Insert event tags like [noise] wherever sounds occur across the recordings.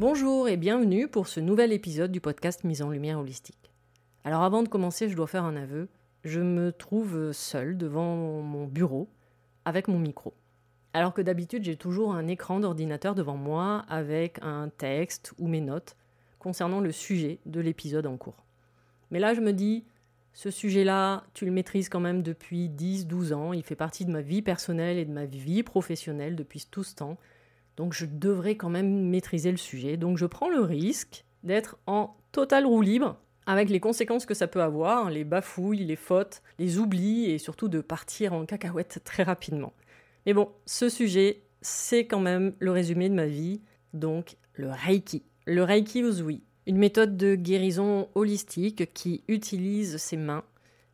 Bonjour et bienvenue pour ce nouvel épisode du podcast Mise en Lumière Holistique. Alors avant de commencer, je dois faire un aveu. Je me trouve seule devant mon bureau avec mon micro. Alors que d'habitude, j'ai toujours un écran d'ordinateur devant moi avec un texte ou mes notes concernant le sujet de l'épisode en cours. Mais là, je me dis, ce sujet-là, tu le maîtrises quand même depuis 10-12 ans, il fait partie de ma vie personnelle et de ma vie professionnelle depuis tout ce temps. Donc je devrais quand même maîtriser le sujet. Donc je prends le risque d'être en total roue libre avec les conséquences que ça peut avoir, les bafouilles, les fautes, les oublis et surtout de partir en cacahuète très rapidement. Mais bon, ce sujet, c'est quand même le résumé de ma vie, donc le Reiki. Le Reiki Uzui, une méthode de guérison holistique qui utilise ses mains.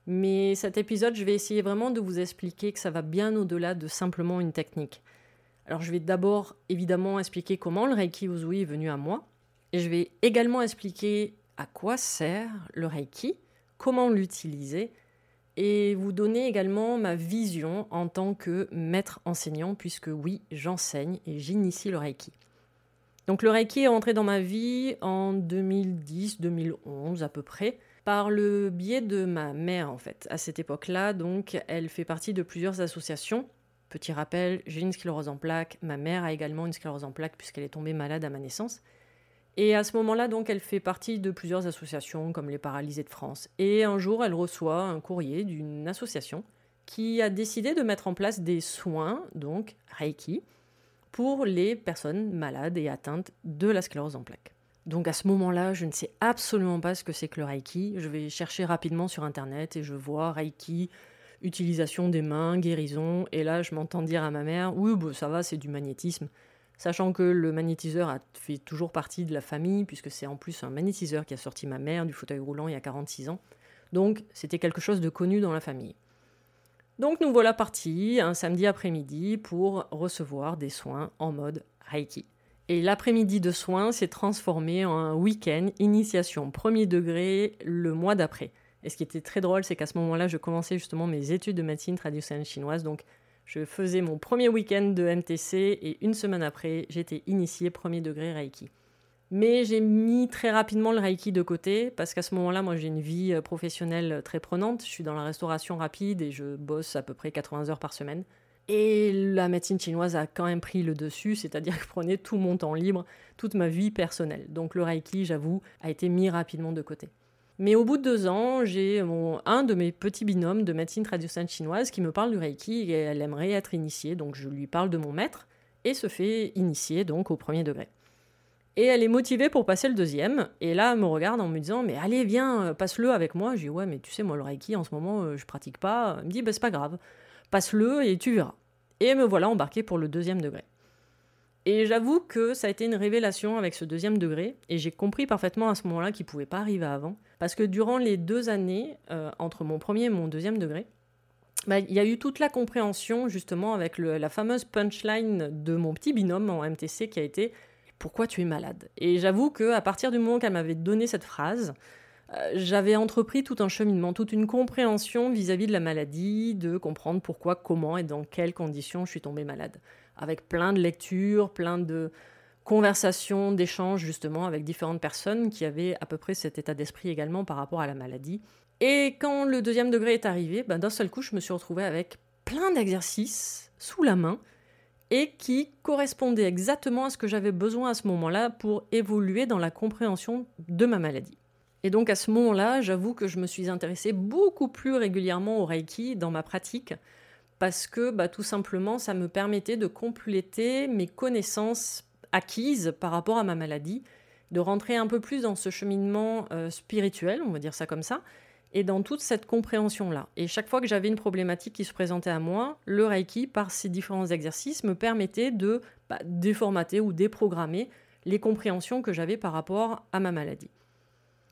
Mais cet épisode, je vais essayer vraiment de vous expliquer que ça va bien au-delà de simplement une technique. Alors je vais d'abord évidemment expliquer comment le Reiki Uzui est venu à moi, et je vais également expliquer à quoi sert le Reiki, comment l'utiliser, et vous donner également ma vision en tant que maître enseignant, puisque oui, j'enseigne et j'initie le Reiki. Donc le Reiki est entré dans ma vie en 2010-2011 à peu près, par le biais de ma mère en fait. À cette époque-là, donc, elle fait partie de plusieurs associations Petit rappel, j'ai une sclérose en plaques, ma mère a également une sclérose en plaques puisqu'elle est tombée malade à ma naissance. Et à ce moment-là, donc, elle fait partie de plusieurs associations comme les Paralysés de France. Et un jour, elle reçoit un courrier d'une association qui a décidé de mettre en place des soins, donc Reiki, pour les personnes malades et atteintes de la sclérose en plaques. Donc à ce moment-là, je ne sais absolument pas ce que c'est que le Reiki. Je vais chercher rapidement sur Internet et je vois Reiki, utilisation des mains, guérison. Et là, je m'entends dire à ma mère, oui, bah, ça va, c'est du magnétisme. Sachant que le magnétiseur a fait toujours partie de la famille, puisque c'est en plus un magnétiseur qui a sorti ma mère du fauteuil roulant il y a 46 ans. Donc, c'était quelque chose de connu dans la famille. Donc, nous voilà partis un samedi après-midi pour recevoir des soins en mode Reiki. Et l'après-midi de soins s'est transformé en un week-end initiation premier degré le mois d'après. Et ce qui était très drôle, c'est qu'à ce moment-là, je commençais justement mes études de médecine traditionnelle chinoise. Donc, je faisais mon premier week-end de MTC et une semaine après, j'étais initiée premier degré Reiki. Mais j'ai mis très rapidement le Reiki de côté parce qu'à ce moment-là, moi, j'ai une vie euh, professionnelle très prenante. Je suis dans la restauration rapide et je bosse à peu près 80 heures par semaine. Et la médecine chinoise a quand même pris le dessus, c'est-à-dire que je prenais tout mon temps libre, toute ma vie personnelle. Donc le Reiki, j'avoue, a été mis rapidement de côté. Mais au bout de deux ans, j'ai un de mes petits binômes de médecine traditionnelle chinoise qui me parle du Reiki et elle aimerait être initiée. Donc je lui parle de mon maître et se fait initier donc au premier degré. Et elle est motivée pour passer le deuxième. Et là, elle me regarde en me disant Mais allez, viens, passe-le avec moi. Je dis Ouais, mais tu sais, moi, le Reiki, en ce moment, je pratique pas. Elle me dit bah, C'est pas grave, passe-le et tu verras. Et me voilà embarqué pour le deuxième degré. Et j'avoue que ça a été une révélation avec ce deuxième degré, et j'ai compris parfaitement à ce moment-là qu'il ne pouvait pas arriver avant, parce que durant les deux années, euh, entre mon premier et mon deuxième degré, bah, il y a eu toute la compréhension justement avec la fameuse punchline de mon petit binôme en MTC qui a été Pourquoi tu es malade? Et j'avoue qu'à partir du moment qu'elle m'avait donné cette phrase, euh, j'avais entrepris tout un cheminement, toute une compréhension vis-à-vis de la maladie, de comprendre pourquoi, comment et dans quelles conditions je suis tombée malade. Avec plein de lectures, plein de conversations, d'échanges justement avec différentes personnes qui avaient à peu près cet état d'esprit également par rapport à la maladie. Et quand le deuxième degré est arrivé, ben, d'un seul coup, je me suis retrouvée avec plein d'exercices sous la main et qui correspondaient exactement à ce que j'avais besoin à ce moment-là pour évoluer dans la compréhension de ma maladie. Et donc à ce moment-là, j'avoue que je me suis intéressée beaucoup plus régulièrement au Reiki dans ma pratique, parce que bah, tout simplement, ça me permettait de compléter mes connaissances acquises par rapport à ma maladie, de rentrer un peu plus dans ce cheminement euh, spirituel, on va dire ça comme ça, et dans toute cette compréhension-là. Et chaque fois que j'avais une problématique qui se présentait à moi, le Reiki, par ces différents exercices, me permettait de bah, déformater ou déprogrammer les compréhensions que j'avais par rapport à ma maladie.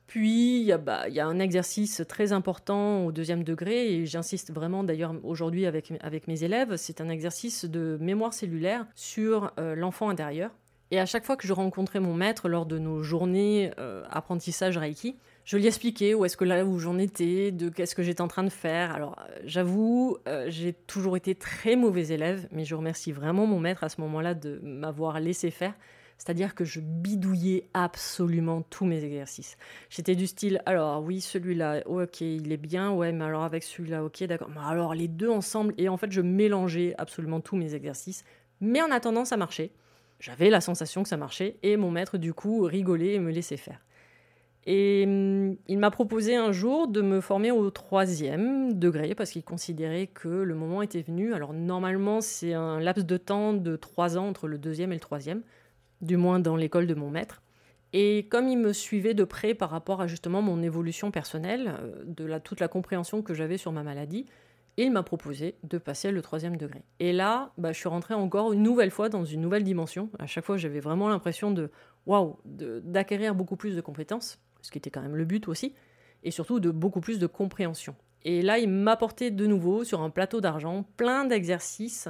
Puis, il y, a, bah, y, a un exercice très important au deuxième degré, et j'insiste vraiment d'ailleurs aujourd'hui avec, mes élèves, c'est un exercice de mémoire cellulaire sur euh, l'enfant intérieur. Et à chaque fois que je rencontrais mon maître lors de nos journées euh, apprentissage Reiki, je lui expliquais où est-ce que là où j'en étais, de qu'est-ce que j'étais en train de faire. Alors euh, j'avoue, j'ai toujours été très mauvais élève, mais je remercie vraiment mon maître à ce moment-là de m'avoir laissé faire c'est-à-dire que je bidouillais absolument tous mes exercices. J'étais du style, alors oui, celui-là, ok, il est bien, ouais, mais alors avec celui-là, ok, d'accord. Alors les deux ensemble, et en fait, je mélangeais absolument tous mes exercices. Mais en attendant, ça marchait. J'avais la sensation que ça marchait, et mon maître, du coup, rigolait et me laissait faire. Et hum, il m'a proposé un jour de me former au troisième degré parce qu'il considérait que le moment était venu. Alors normalement c'est un laps de temps de trois ans entre le deuxième et le troisième du moins dans l'école de mon maître. Et comme il me suivait de près par rapport à justement mon évolution personnelle, euh, de toute la compréhension que j'avais sur ma maladie, il m'a proposé de passer le troisième degré. Et là, bah, je suis rentrée encore une nouvelle fois dans une nouvelle dimension. À chaque fois, j'avais vraiment l'impression de, waouh, d'acquérir beaucoup plus de compétences, ce qui était quand même le but aussi, et surtout de beaucoup plus de compréhension. Et là, il m'apportait de nouveau sur un plateau d'argent plein d'exercices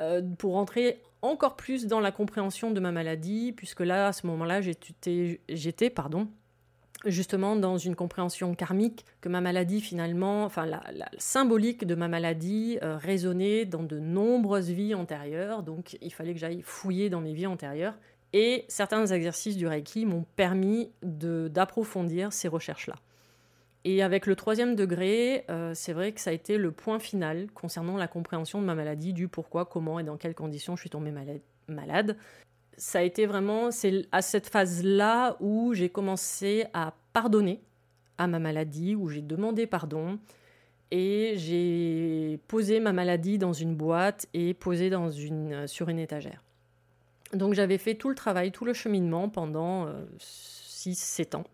euh, pour rentrer encore plus dans la compréhension de ma maladie, puisque là, à ce moment-là, j'étais, pardon, justement dans une compréhension karmique que ma maladie finalement, enfin la, symbolique de ma maladie euh, résonnait dans de nombreuses vies antérieures, donc il fallait que j'aille fouiller dans mes vies antérieures. Et certains exercices du Reiki m'ont permis d'approfondir ces recherches-là. Et avec le troisième degré, euh, c'est vrai que ça a été le point final concernant la compréhension de ma maladie, du pourquoi, comment et dans quelles conditions je suis tombée malade. Ça a été vraiment, c'est à cette phase-là où j'ai commencé à pardonner à ma maladie, où j'ai demandé pardon et j'ai posé ma maladie dans une boîte et posé dans une, sur une étagère. Donc j'avais fait tout le travail, tout le cheminement pendant 6-7 euh, ans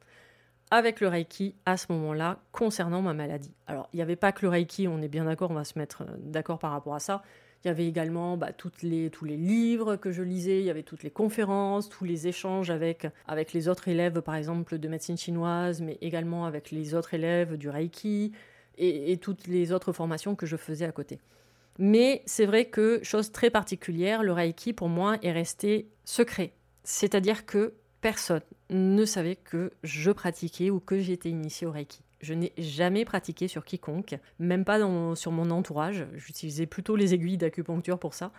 avec le Reiki à ce moment-là concernant ma maladie. Alors, il n'y avait pas que le Reiki, on est bien d'accord, on va se mettre euh, d'accord par rapport à ça. Il y avait également bah, toutes les, tous les livres que je lisais, il y avait toutes les conférences, tous les échanges avec, avec les autres élèves, par exemple, de médecine chinoise, mais également avec les autres élèves du Reiki et, et toutes les autres formations que je faisais à côté. Mais c'est vrai que, chose très particulière, le Reiki, pour moi, est resté secret. C'est-à-dire que personne ne savait que je pratiquais ou que j'étais initiée au Reiki. Je n'ai jamais pratiqué sur quiconque, même pas sur mon entourage. J'utilisais plutôt les aiguilles d'acupuncture pour ça.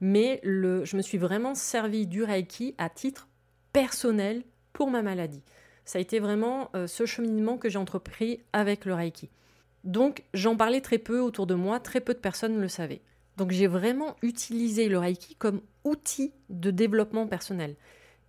Mais je me suis vraiment servi du Reiki à titre personnel pour ma maladie. Ça a été vraiment euh, ce cheminement que j'ai entrepris avec le Reiki. Donc j'en parlais très peu autour de moi, très peu de personnes le savaient. Donc j'ai vraiment utilisé le Reiki comme outil de développement personnel.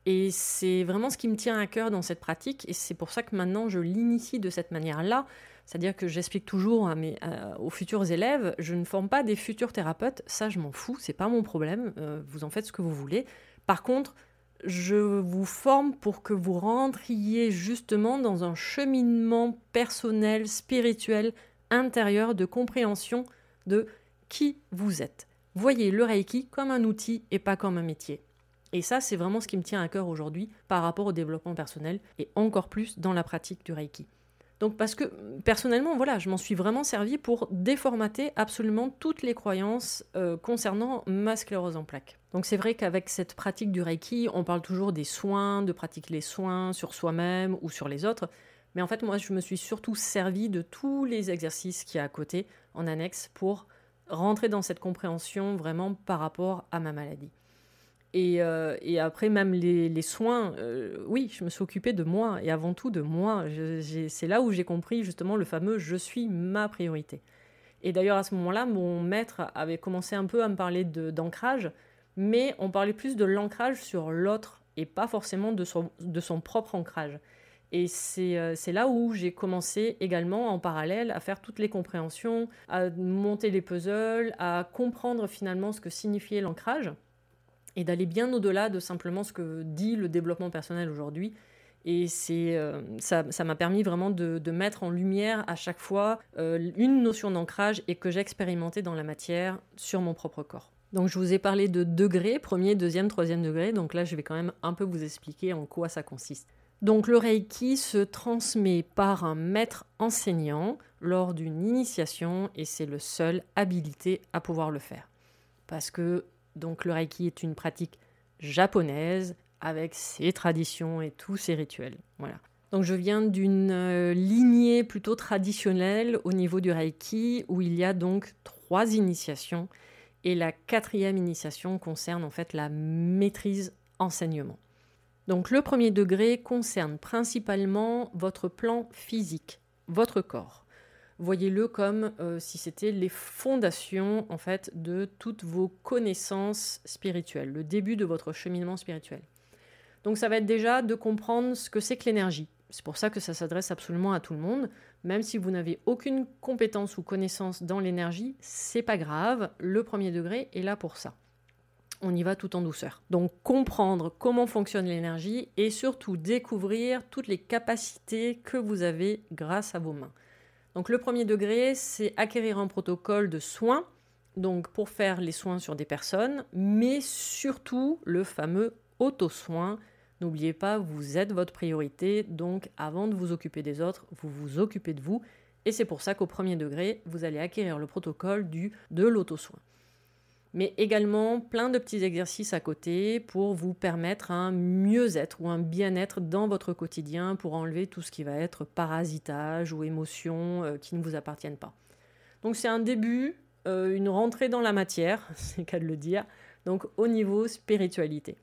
Et c'est vraiment ce qui me tient à cœur dans cette pratique, et c'est pour ça que maintenant je l'initie de cette manière-là. C'est-à-dire que j'explique toujours mes, aux futurs élèves, je ne forme pas des futurs thérapeutes, ça je m'en fous, c'est pas mon problème, euh, vous en faites ce que vous voulez. Par contre, je vous forme pour que vous rentriez justement dans un cheminement personnel, spirituel, intérieur de compréhension de qui vous êtes. Voyez le Reiki comme un outil et pas comme un métier. Et ça, c'est vraiment ce qui me tient à cœur aujourd'hui par rapport au développement personnel et encore plus dans la pratique du Reiki. Donc parce que personnellement, voilà, je m'en suis vraiment servi pour déformater absolument toutes les croyances euh, concernant ma sclérose en plaques. Donc c'est vrai qu'avec cette pratique du Reiki, on parle toujours des soins, de pratiquer les soins sur soi-même ou sur les autres. Mais en fait, moi, je me suis surtout servi de tous les exercices qui y a à côté, en annexe, pour rentrer dans cette compréhension vraiment par rapport à ma maladie. Euh, et, après, même les, soins, euh, oui, je me suis occupée de moi et avant tout de moi. C'est là où j'ai compris justement le fameux je suis ma priorité. Et d'ailleurs, à ce moment-là, mon maître avait commencé un peu à me parler d'ancrage, mais on parlait plus de l'ancrage sur l'autre et pas forcément de son, propre ancrage. Et euh, c'est là où j'ai commencé également en parallèle à faire toutes les compréhensions, à monter les puzzles, à comprendre finalement ce que signifiait l'ancrage et d'aller bien au-delà de simplement ce que dit le développement personnel aujourd'hui. Et c'est, euh, ça, m'a permis vraiment de, mettre en lumière à chaque fois euh, une notion d'ancrage et que j'expérimentais dans la matière sur mon propre corps. Donc je vous ai parlé de degrés, premier, deuxième, troisième degré. Donc là, je vais quand même un peu vous expliquer en quoi ça consiste. Donc le Reiki se transmet par un maître enseignant lors d'une initiation et c'est le seul habilité à pouvoir le faire. Parce que donc le Reiki est une pratique japonaise avec ses traditions et tous ses rituels. Voilà. Donc je viens d'une euh, lignée plutôt traditionnelle au niveau du Reiki où il y a donc trois initiations et la quatrième initiation concerne en fait la maîtrise enseignement. Donc le premier degré concerne principalement votre plan physique, votre corps voyez-le comme euh, si c'était les fondations en fait de toutes vos connaissances spirituelles, le début de votre cheminement spirituel. Donc ça va être déjà de comprendre ce que c'est que l'énergie. C'est pour ça que ça s'adresse absolument à tout le monde, même si vous n'avez aucune compétence ou connaissance dans l'énergie, c'est pas grave, le premier degré est là pour ça. On y va tout en douceur. Donc comprendre comment fonctionne l'énergie et surtout découvrir toutes les capacités que vous avez grâce à vos mains. Donc le premier degré, c'est acquérir un protocole de soins, donc pour faire les soins sur des personnes, mais surtout le fameux auto-soin. N'oubliez pas, vous êtes votre priorité, donc avant de vous occuper des autres, vous vous occupez de vous. Et c'est pour ça qu'au premier degré, vous allez acquérir le protocole du, de l'auto-soin mais également plein de petits exercices à côté pour vous permettre un mieux-être ou un bien-être dans votre quotidien pour enlever tout ce qui va être parasitage ou émotions euh, qui ne vous appartiennent pas. Donc c'est un début, euh, une rentrée dans la matière, [laughs] c'est qu'à de le dire, donc au niveau spiritualité.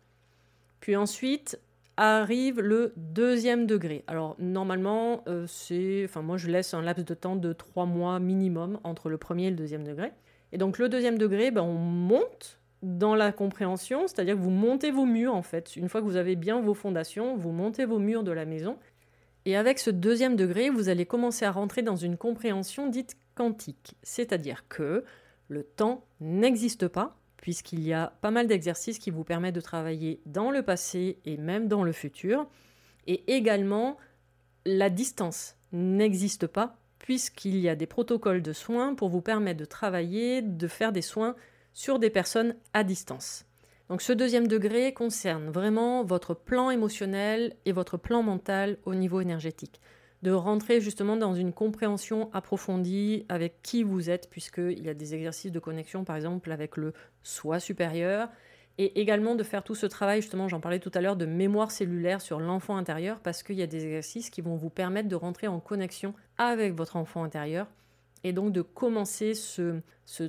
Puis ensuite arrive le deuxième degré. Alors normalement, euh, c'est, enfin moi je laisse un laps de temps de trois mois minimum entre le premier et le deuxième degré. Et donc le deuxième degré, ben, on monte dans la compréhension, c'est-à-dire que vous montez vos murs en fait. Une fois que vous avez bien vos fondations, vous montez vos murs de la maison. Et avec ce deuxième degré, vous allez commencer à rentrer dans une compréhension dite quantique, c'est-à-dire que le temps n'existe pas, puisqu'il y a pas mal d'exercices qui vous permettent de travailler dans le passé et même dans le futur. Et également, la distance n'existe pas, puisqu'il y a des protocoles de soins pour vous permettre de travailler, de faire des soins sur des personnes à distance. Donc ce deuxième degré concerne vraiment votre plan émotionnel et votre plan mental au niveau énergétique. De rentrer justement dans une compréhension approfondie avec qui vous êtes, puisqu'il y a des exercices de connexion par exemple avec le soi supérieur, et également de faire tout ce travail, justement, j'en parlais tout à l'heure, de mémoire cellulaire sur l'enfant intérieur, parce qu'il y a des exercices qui vont vous permettre de rentrer en connexion avec votre enfant intérieur, et donc de commencer ce,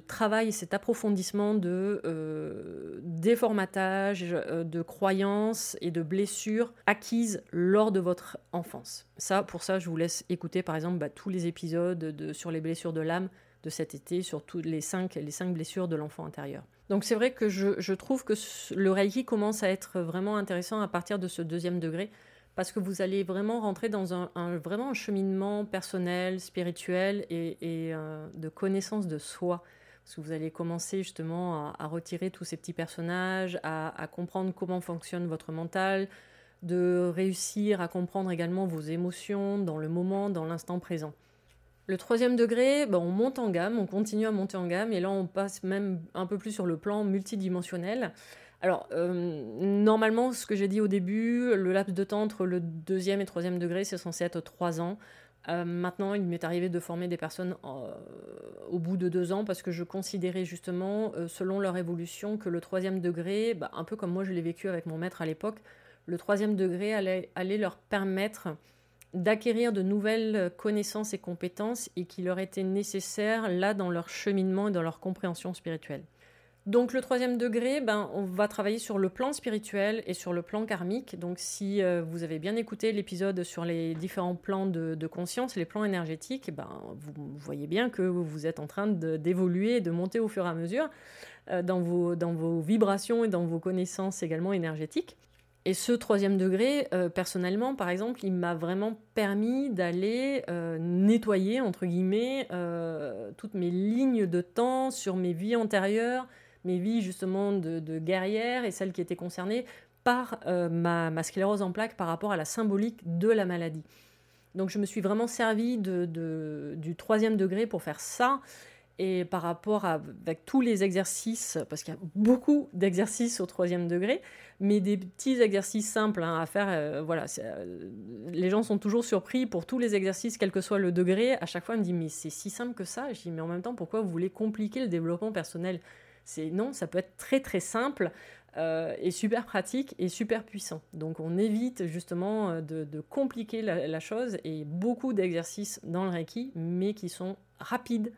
travail, cet approfondissement de euh, déformatage, euh, de croyances et de blessures acquises lors de votre enfance. Ça, pour ça, je vous laisse écouter par exemple bah, tous les épisodes de, sur les blessures de l'âme de cet été, sur toutes les cinq, les cinq blessures de l'enfant intérieur. Donc c'est vrai que je, trouve que le Reiki commence à être vraiment intéressant à partir de ce deuxième degré, parce que vous allez vraiment rentrer dans un, vraiment un cheminement personnel, spirituel et, euh, de connaissance de soi. Parce que vous allez commencer justement à, retirer tous ces petits personnages, à, comprendre comment fonctionne votre mental, de réussir à comprendre également vos émotions dans le moment, dans l'instant présent. Le troisième degré, ben, on monte en gamme, on continue à monter en gamme, et là on passe même un peu plus sur le plan multidimensionnel. Alors, euh, normalement, ce que j'ai dit au début, le laps de temps entre le deuxième et troisième degré, c'est censé être trois ans. Euh, maintenant, il m'est arrivé de former des personnes euh, au bout de deux ans parce que je considérais justement, selon leur évolution, que le troisième degré, bah, un peu comme moi je l'ai vécu avec mon maître à l'époque, le troisième degré allait leur permettre d'acquérir de nouvelles connaissances et compétences et qui leur étaient nécessaires là dans leur cheminement et dans leur compréhension spirituelle. Donc le troisième degré, ben, on va travailler sur le plan spirituel et sur le plan karmique. Donc si euh, vous avez bien écouté l'épisode sur les différents plans de, conscience, les plans énergétiques, ben, vous, voyez bien que vous êtes en train d'évoluer et de monter au fur et à mesure euh, dans, vos, dans vos vibrations et dans vos connaissances également énergétiques. Et ce troisième degré, euh, personnellement, par exemple, il m'a vraiment permis d'aller euh, nettoyer, entre guillemets, euh, toutes mes lignes de temps sur mes vies antérieures, mes vies justement de, guerrière et celles qui étaient concernées par ma, sclérose en plaques par rapport à la symbolique de la maladie. Donc je me suis vraiment servi de, du troisième degré pour faire ça et par rapport à, tous les exercices, parce qu'il y a beaucoup d'exercices au troisième degré, mais des petits exercices simples hein, à faire, euh, voilà, euh, les gens sont toujours surpris pour tous les exercices, quel que soit le degré. À chaque fois, ils me disent, mais c'est si simple que ça. Je dis, mais en même temps, pourquoi vous voulez compliquer le développement personnel? C'est Non, ça peut être très très simple. Euh, et super pratique et super puissant. Donc on évite justement de, compliquer la, chose et beaucoup d'exercices dans le Reiki, mais qui sont rapides,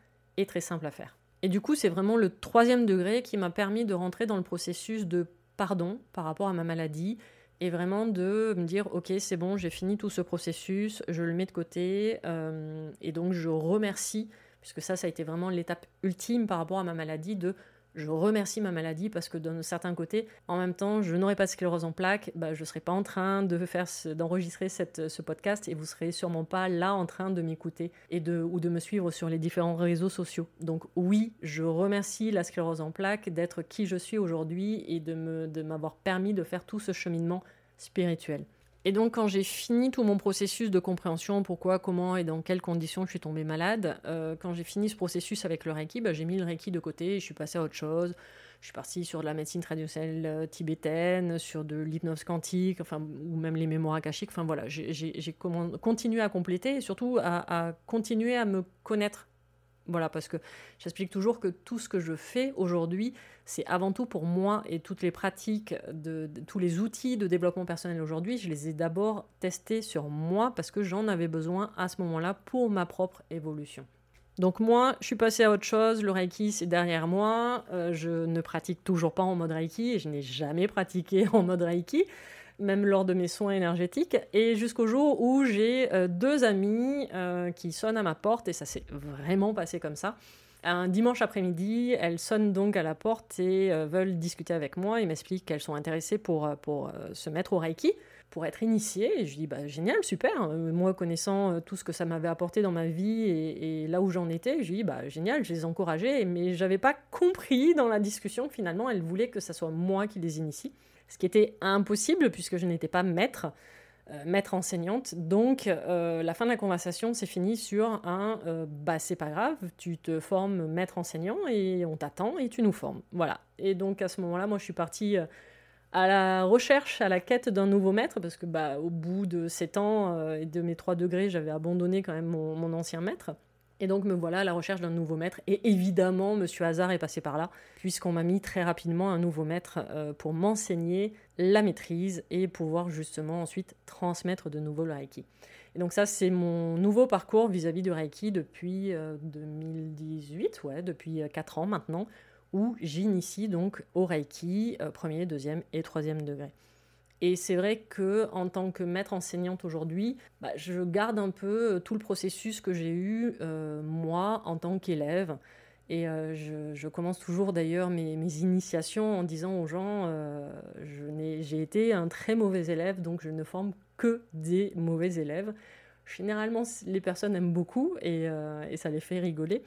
très simple à faire. Et du coup, c'est vraiment le troisième degré qui m'a permis de rentrer dans le processus de pardon par rapport à ma maladie et vraiment de me dire ok c'est bon j'ai fini tout ce processus je le mets de côté euh, et donc je remercie puisque ça ça a été vraiment l'étape ultime par rapport à ma maladie de je remercie ma maladie parce que d'un certain côté, en même temps, je n'aurais pas de sclérose en plaques, bah, je ne serais pas en train de faire d'enregistrer ce podcast et vous serez sûrement pas là en train de m'écouter et de ou de me suivre sur les différents réseaux sociaux. Donc oui, je remercie la sclérose en plaques d'être qui je suis aujourd'hui et de m'avoir permis de faire tout ce cheminement spirituel. Et donc, quand j'ai fini tout mon processus de compréhension, pourquoi, comment et dans quelles conditions je suis tombée malade, euh, quand j'ai fini ce processus avec le Reiki, bah, j'ai mis le Reiki de côté et je suis passée à autre chose. Je suis partie sur de la médecine traditionnelle euh, tibétaine, sur de l'hypnose quantique, enfin, ou même les mémoires akashiques. Enfin voilà, j'ai continué à compléter et surtout à, à continuer à me connaître voilà, parce que j'explique toujours que tout ce que je fais aujourd'hui, c'est avant tout pour moi et toutes les pratiques, de, tous les outils de développement personnel aujourd'hui, je les ai d'abord testés sur moi parce que j'en avais besoin à ce moment-là pour ma propre évolution. Donc moi, je suis passée à autre chose, le Reiki c'est derrière moi, euh, je ne pratique toujours pas en mode Reiki et je n'ai jamais pratiqué [laughs] en mode Reiki même lors de mes soins énergétiques, et jusqu'au jour où j'ai euh, deux amis euh, qui sonnent à ma porte, et ça s'est vraiment passé comme ça. Un dimanche après-midi, elles sonnent donc à la porte et euh, veulent discuter avec moi. Ils m'expliquent qu'elles sont intéressées pour, pour se mettre au Reiki, pour être initiées. Et je dis, bah, génial, super. Moi, connaissant tout ce que ça m'avait apporté dans ma vie et, là où j'en étais, je dis, bah, génial, je les encourageais. Mais j'avais pas compris dans la discussion finalement, elles voulaient que ce soit moi qui les initie ce qui était impossible puisque je n'étais pas maître, euh, maître enseignante. Donc euh, la fin de la conversation s'est finie sur un euh, bah c'est pas grave, tu te formes maître enseignant et on t'attend et tu nous formes. Voilà. Et donc à ce moment-là, moi je suis partie à la recherche, à la quête d'un nouveau maître, parce que bah, au bout de sept ans et de mes trois degrés, j'avais abandonné quand même mon ancien maître. Et donc me voilà à la recherche d'un nouveau maître. Et évidemment, Monsieur Hazard est passé par là, puisqu'on m'a mis très rapidement un nouveau maître euh, pour m'enseigner la maîtrise et pouvoir justement ensuite transmettre de nouveau le Reiki. Et donc ça, c'est mon nouveau parcours vis-à-vis du Reiki depuis 2018, euh, ouais, depuis 4 euh, ans maintenant, où j'initie donc au Reiki, premier, deuxième et troisième degré. Et c'est vrai que en tant que maître enseignante aujourd'hui, bah, je garde un peu euh, tout le processus que j'ai eu euh, moi en tant qu'élève. Et euh, je, commence toujours d'ailleurs mes, initiations en disant aux gens, j'ai été un très mauvais élève, donc je ne forme que des mauvais élèves. Généralement, les personnes aiment beaucoup et, et ça les fait rigoler.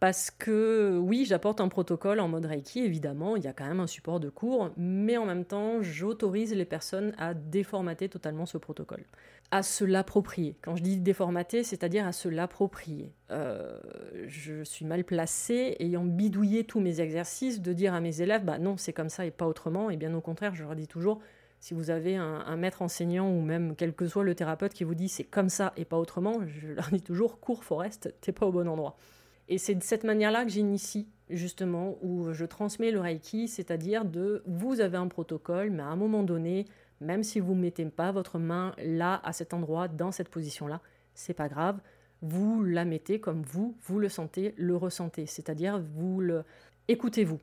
Parce que oui, j'apporte un protocole en mode Reiki, évidemment, il y a quand même un support de cours, mais en même temps, j'autorise les personnes à déformater totalement ce protocole, à se l'approprier. Quand je dis déformater, c'est-à-dire à se l'approprier. Euh, je suis mal placée, ayant bidouillé tous mes exercices, de dire à mes élèves, bah non, c'est comme ça et pas autrement, et bien au contraire, je leur dis toujours, si vous avez un, un, maître enseignant ou même quel que soit le thérapeute qui vous dit c'est comme ça et pas autrement, je leur dis toujours cours Forest, t'es pas au bon endroit. Et c'est de cette manière-là que j'initie justement, où je transmets le Reiki, c'est-à-dire de vous avez un protocole, mais à un moment donné, même si vous ne mettez pas votre main là, à cet endroit, dans cette position-là, c'est pas grave, vous la mettez comme vous, vous le sentez, le ressentez, c'est-à-dire vous le écoutez-vous.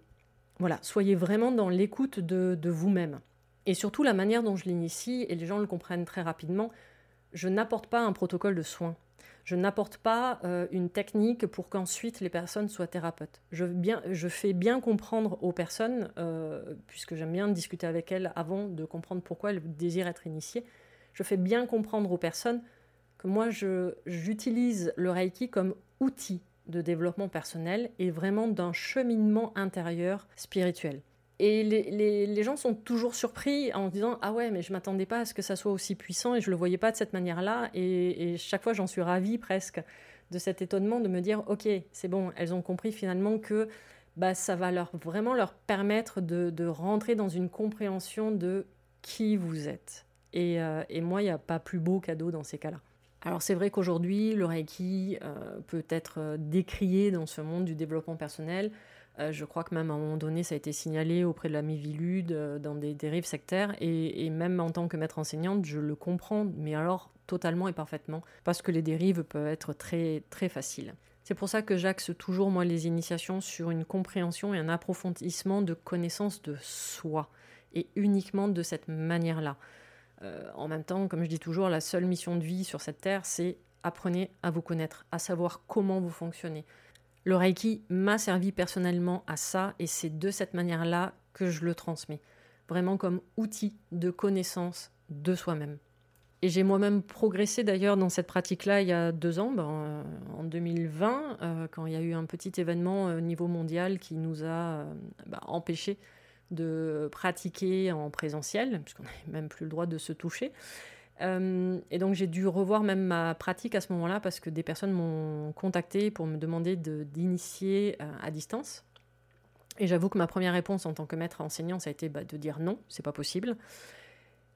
Voilà, soyez vraiment dans l'écoute de, de vous-même. Et surtout la manière dont je l'initie, et les gens le comprennent très rapidement, je n'apporte pas un protocole de soins. Je n'apporte pas euh, une technique pour qu'ensuite les personnes soient thérapeutes. Je, fais bien comprendre aux personnes, euh, puisque j'aime bien discuter avec elles avant de comprendre pourquoi elles désirent être initiées, je fais bien comprendre aux personnes que moi, j'utilise le Reiki comme outil de développement personnel et vraiment d'un cheminement intérieur spirituel. Et les, gens sont toujours surpris en disant Ah ouais, mais je m'attendais pas à ce que ça soit aussi puissant et je le voyais pas de cette manière-là. Et, chaque fois, j'en suis ravie presque de cet étonnement de me dire Ok, c'est bon, elles ont compris finalement que bah, ça va leur, vraiment leur permettre de, rentrer dans une compréhension de qui vous êtes. Et, euh, moi, il n'y a pas plus beau cadeau dans ces cas-là. Alors c'est vrai qu'aujourd'hui, le Reiki euh, peut être euh, décrié dans ce monde du développement personnel euh, je crois que même à un moment donné, ça a été signalé auprès de la Mivilude euh, dans des dérives sectaires. Et, même en tant que maître enseignante, je le comprends, mais alors totalement et parfaitement, parce que les dérives peuvent être très, très faciles. C'est pour ça que j'axe toujours, moi, les initiations sur une compréhension et un approfondissement de connaissance de soi, et uniquement de cette manière-là. Euh, en même temps, comme je dis toujours, la seule mission de vie sur cette terre, c'est apprenez à vous connaître, à savoir comment vous fonctionnez, le Reiki m'a servi personnellement à ça et c'est de cette manière-là que je le transmets, vraiment comme outil de connaissance de soi-même. Et j'ai moi-même progressé d'ailleurs dans cette pratique-là il y a deux ans, ben, en 2020, euh, quand il y a eu un petit événement au niveau mondial qui nous a euh, ben, empêchés de pratiquer en présentiel, puisqu'on n'avait même plus le droit de se toucher. Euh, et donc j'ai dû revoir même ma pratique à ce moment-là parce que des personnes m'ont contacté pour me demander d'initier euh, à distance. Et j'avoue que ma première réponse en tant que maître enseignant, ça a été bah, de dire non, c'est pas possible.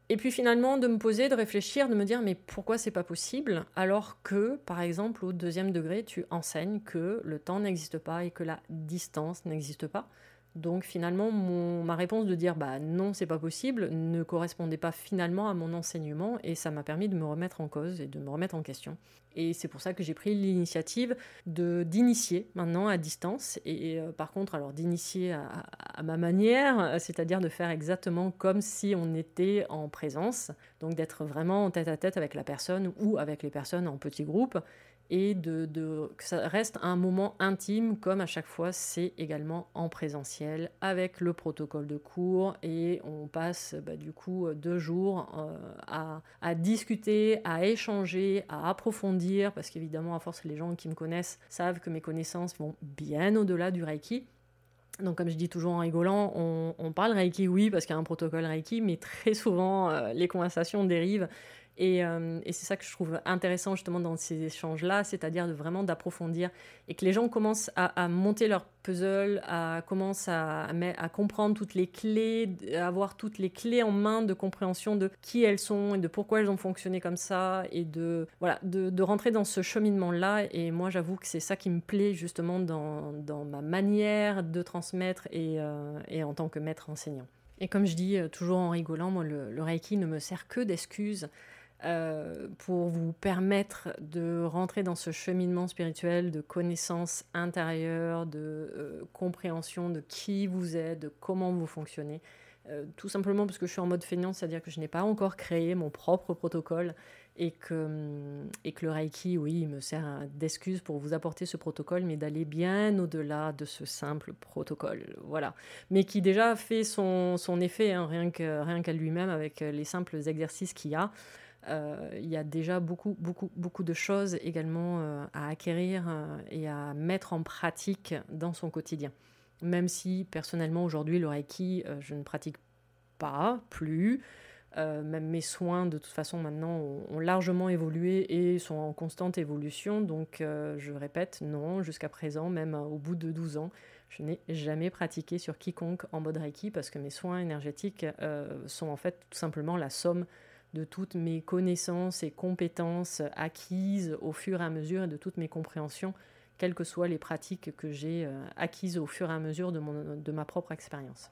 Et puis finalement de me poser, de réfléchir, de me dire mais pourquoi c'est pas possible alors que par exemple au deuxième degré tu enseignes que le temps n'existe pas et que la distance n'existe pas. Donc finalement, ma réponse de dire bah non, c'est pas possible ne correspondait pas finalement à mon enseignement et ça m'a permis de me remettre en cause et de me remettre en question. Et c'est pour ça que j'ai pris l'initiative de d'initier maintenant à distance et, euh, par contre alors d'initier à, ma manière, c'est-à-dire de faire exactement comme si on était en présence, donc d'être vraiment en tête à tête avec la personne ou avec les personnes en petits groupes et de, que ça reste un moment intime, comme à chaque fois c'est également en présentiel, avec le protocole de cours, et on passe bah, du coup deux jours euh, à, discuter, à échanger, à approfondir, parce qu'évidemment, à force, les gens qui me connaissent savent que mes connaissances vont bien au-delà du Reiki. Donc, comme je dis toujours en rigolant, on, parle Reiki, oui, parce qu'il y a un protocole Reiki, mais très souvent, euh, les conversations dérivent euh, et, c'est ça que je trouve intéressant justement dans ces échanges-là, c'est-à-dire de vraiment d'approfondir et que les gens commencent à, monter leur puzzle, à commencer à, comprendre toutes les clés, à avoir toutes les clés en main de compréhension de qui elles sont et de pourquoi elles ont fonctionné comme ça et de voilà de, rentrer dans ce cheminement-là. Et moi, j'avoue que c'est ça qui me plaît justement dans, ma manière de transmettre et, euh, et en tant que maître enseignant. Et comme je dis euh, toujours en rigolant, moi, le Reiki ne me sert que d'excuse euh, pour vous permettre de rentrer dans ce cheminement spirituel de connaissance intérieure, de euh, compréhension de qui vous êtes, de comment vous fonctionnez. Euh, tout simplement parce que je suis en mode feignant, c'est-à-dire que je n'ai pas encore créé mon propre protocole et que, hum, et que le Reiki, oui, me sert d'excuse pour vous apporter ce protocole, mais d'aller bien au-delà de ce simple protocole. Voilà. Mais qui déjà fait son, son effet, hein, rien qu'à lui-même, avec les simples exercices qu'il y a. il y a déjà beaucoup, beaucoup, beaucoup de choses également à acquérir et à mettre en pratique dans son quotidien. Même si personnellement aujourd'hui le Reiki, je ne pratique pas plus. Euh, même mes soins, de toute façon, maintenant, ont, largement évolué et sont en constante évolution. Donc, euh, je répète, non, jusqu'à présent, même au bout de 12 ans, je n'ai jamais pratiqué sur quiconque en mode Reiki parce que mes soins énergétiques euh, sont en fait tout simplement la somme de toutes mes connaissances et compétences acquises au fur et à mesure et de toutes mes compréhensions, quelles que soient les pratiques que j'ai acquises au fur et à mesure de, de ma propre expérience.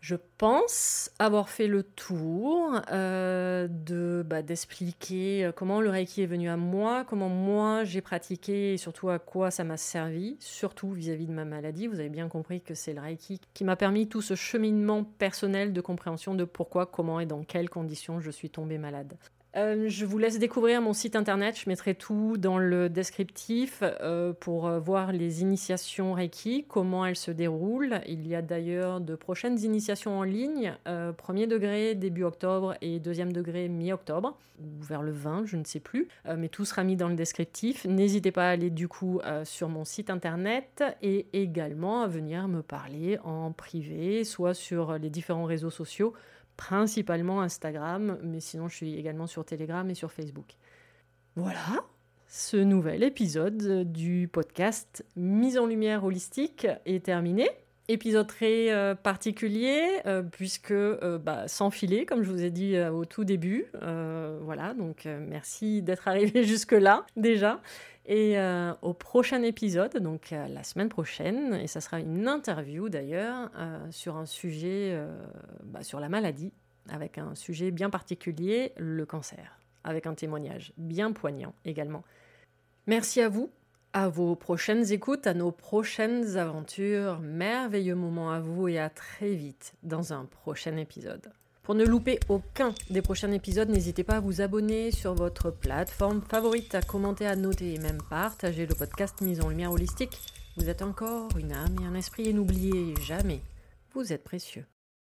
Je pense avoir fait le tour euh, de bah, d'expliquer euh, comment le Reiki est venu à moi, comment moi j'ai pratiqué et surtout à quoi ça m'a servi, surtout vis-à-vis de ma maladie. Vous avez bien compris que c'est le Reiki qui m'a permis tout ce cheminement personnel de compréhension de pourquoi, comment et dans quelles conditions je suis tombée malade. Euh, je vous laisse découvrir mon site internet, je mettrai tout dans le descriptif euh, pour euh, voir les initiations Reiki, comment elles se déroulent. Il y a d'ailleurs de prochaines initiations en ligne, premier degré début octobre et deuxième degré mi-octobre, ou vers le 20, je ne sais plus, mais tout sera mis dans le descriptif. N'hésitez pas à aller du coup sur mon site internet et également à venir me parler en privé, soit sur les différents réseaux sociaux principalement Instagram, mais sinon je suis également sur Telegram et sur Facebook. Voilà, ce nouvel épisode du podcast Mise en lumière holistique est terminé. Épisode très euh, particulier euh, puisque euh, bah, sans filet, comme je vous ai dit au tout début. voilà, donc merci d'être [laughs] arrivé jusque là déjà. Et euh, au prochain épisode, donc euh, la semaine prochaine, et ça sera une interview d'ailleurs, euh, sur un sujet, bah, sur la maladie, avec un sujet bien particulier, le cancer, avec un témoignage bien poignant également. Merci à vous, à vos prochaines écoutes, à nos prochaines aventures, merveilleux moments à vous et à très vite dans un prochain épisode. Pour ne louper aucun des prochains épisodes, n'hésitez pas à vous abonner sur votre plateforme favorite, à commenter, à noter et même partager le podcast Mise en Lumière Holistique. Vous êtes encore une âme et un esprit et n'oubliez jamais, vous êtes précieux.